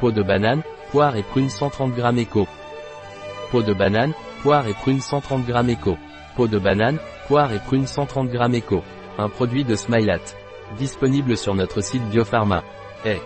Peau de banane, poire et prune 130 g éco. Peau de banane, poire et prune 130 g éco. Peau de banane, poire et prune 130 g éco. Un produit de Smilat. Disponible sur notre site Biopharma. Eh.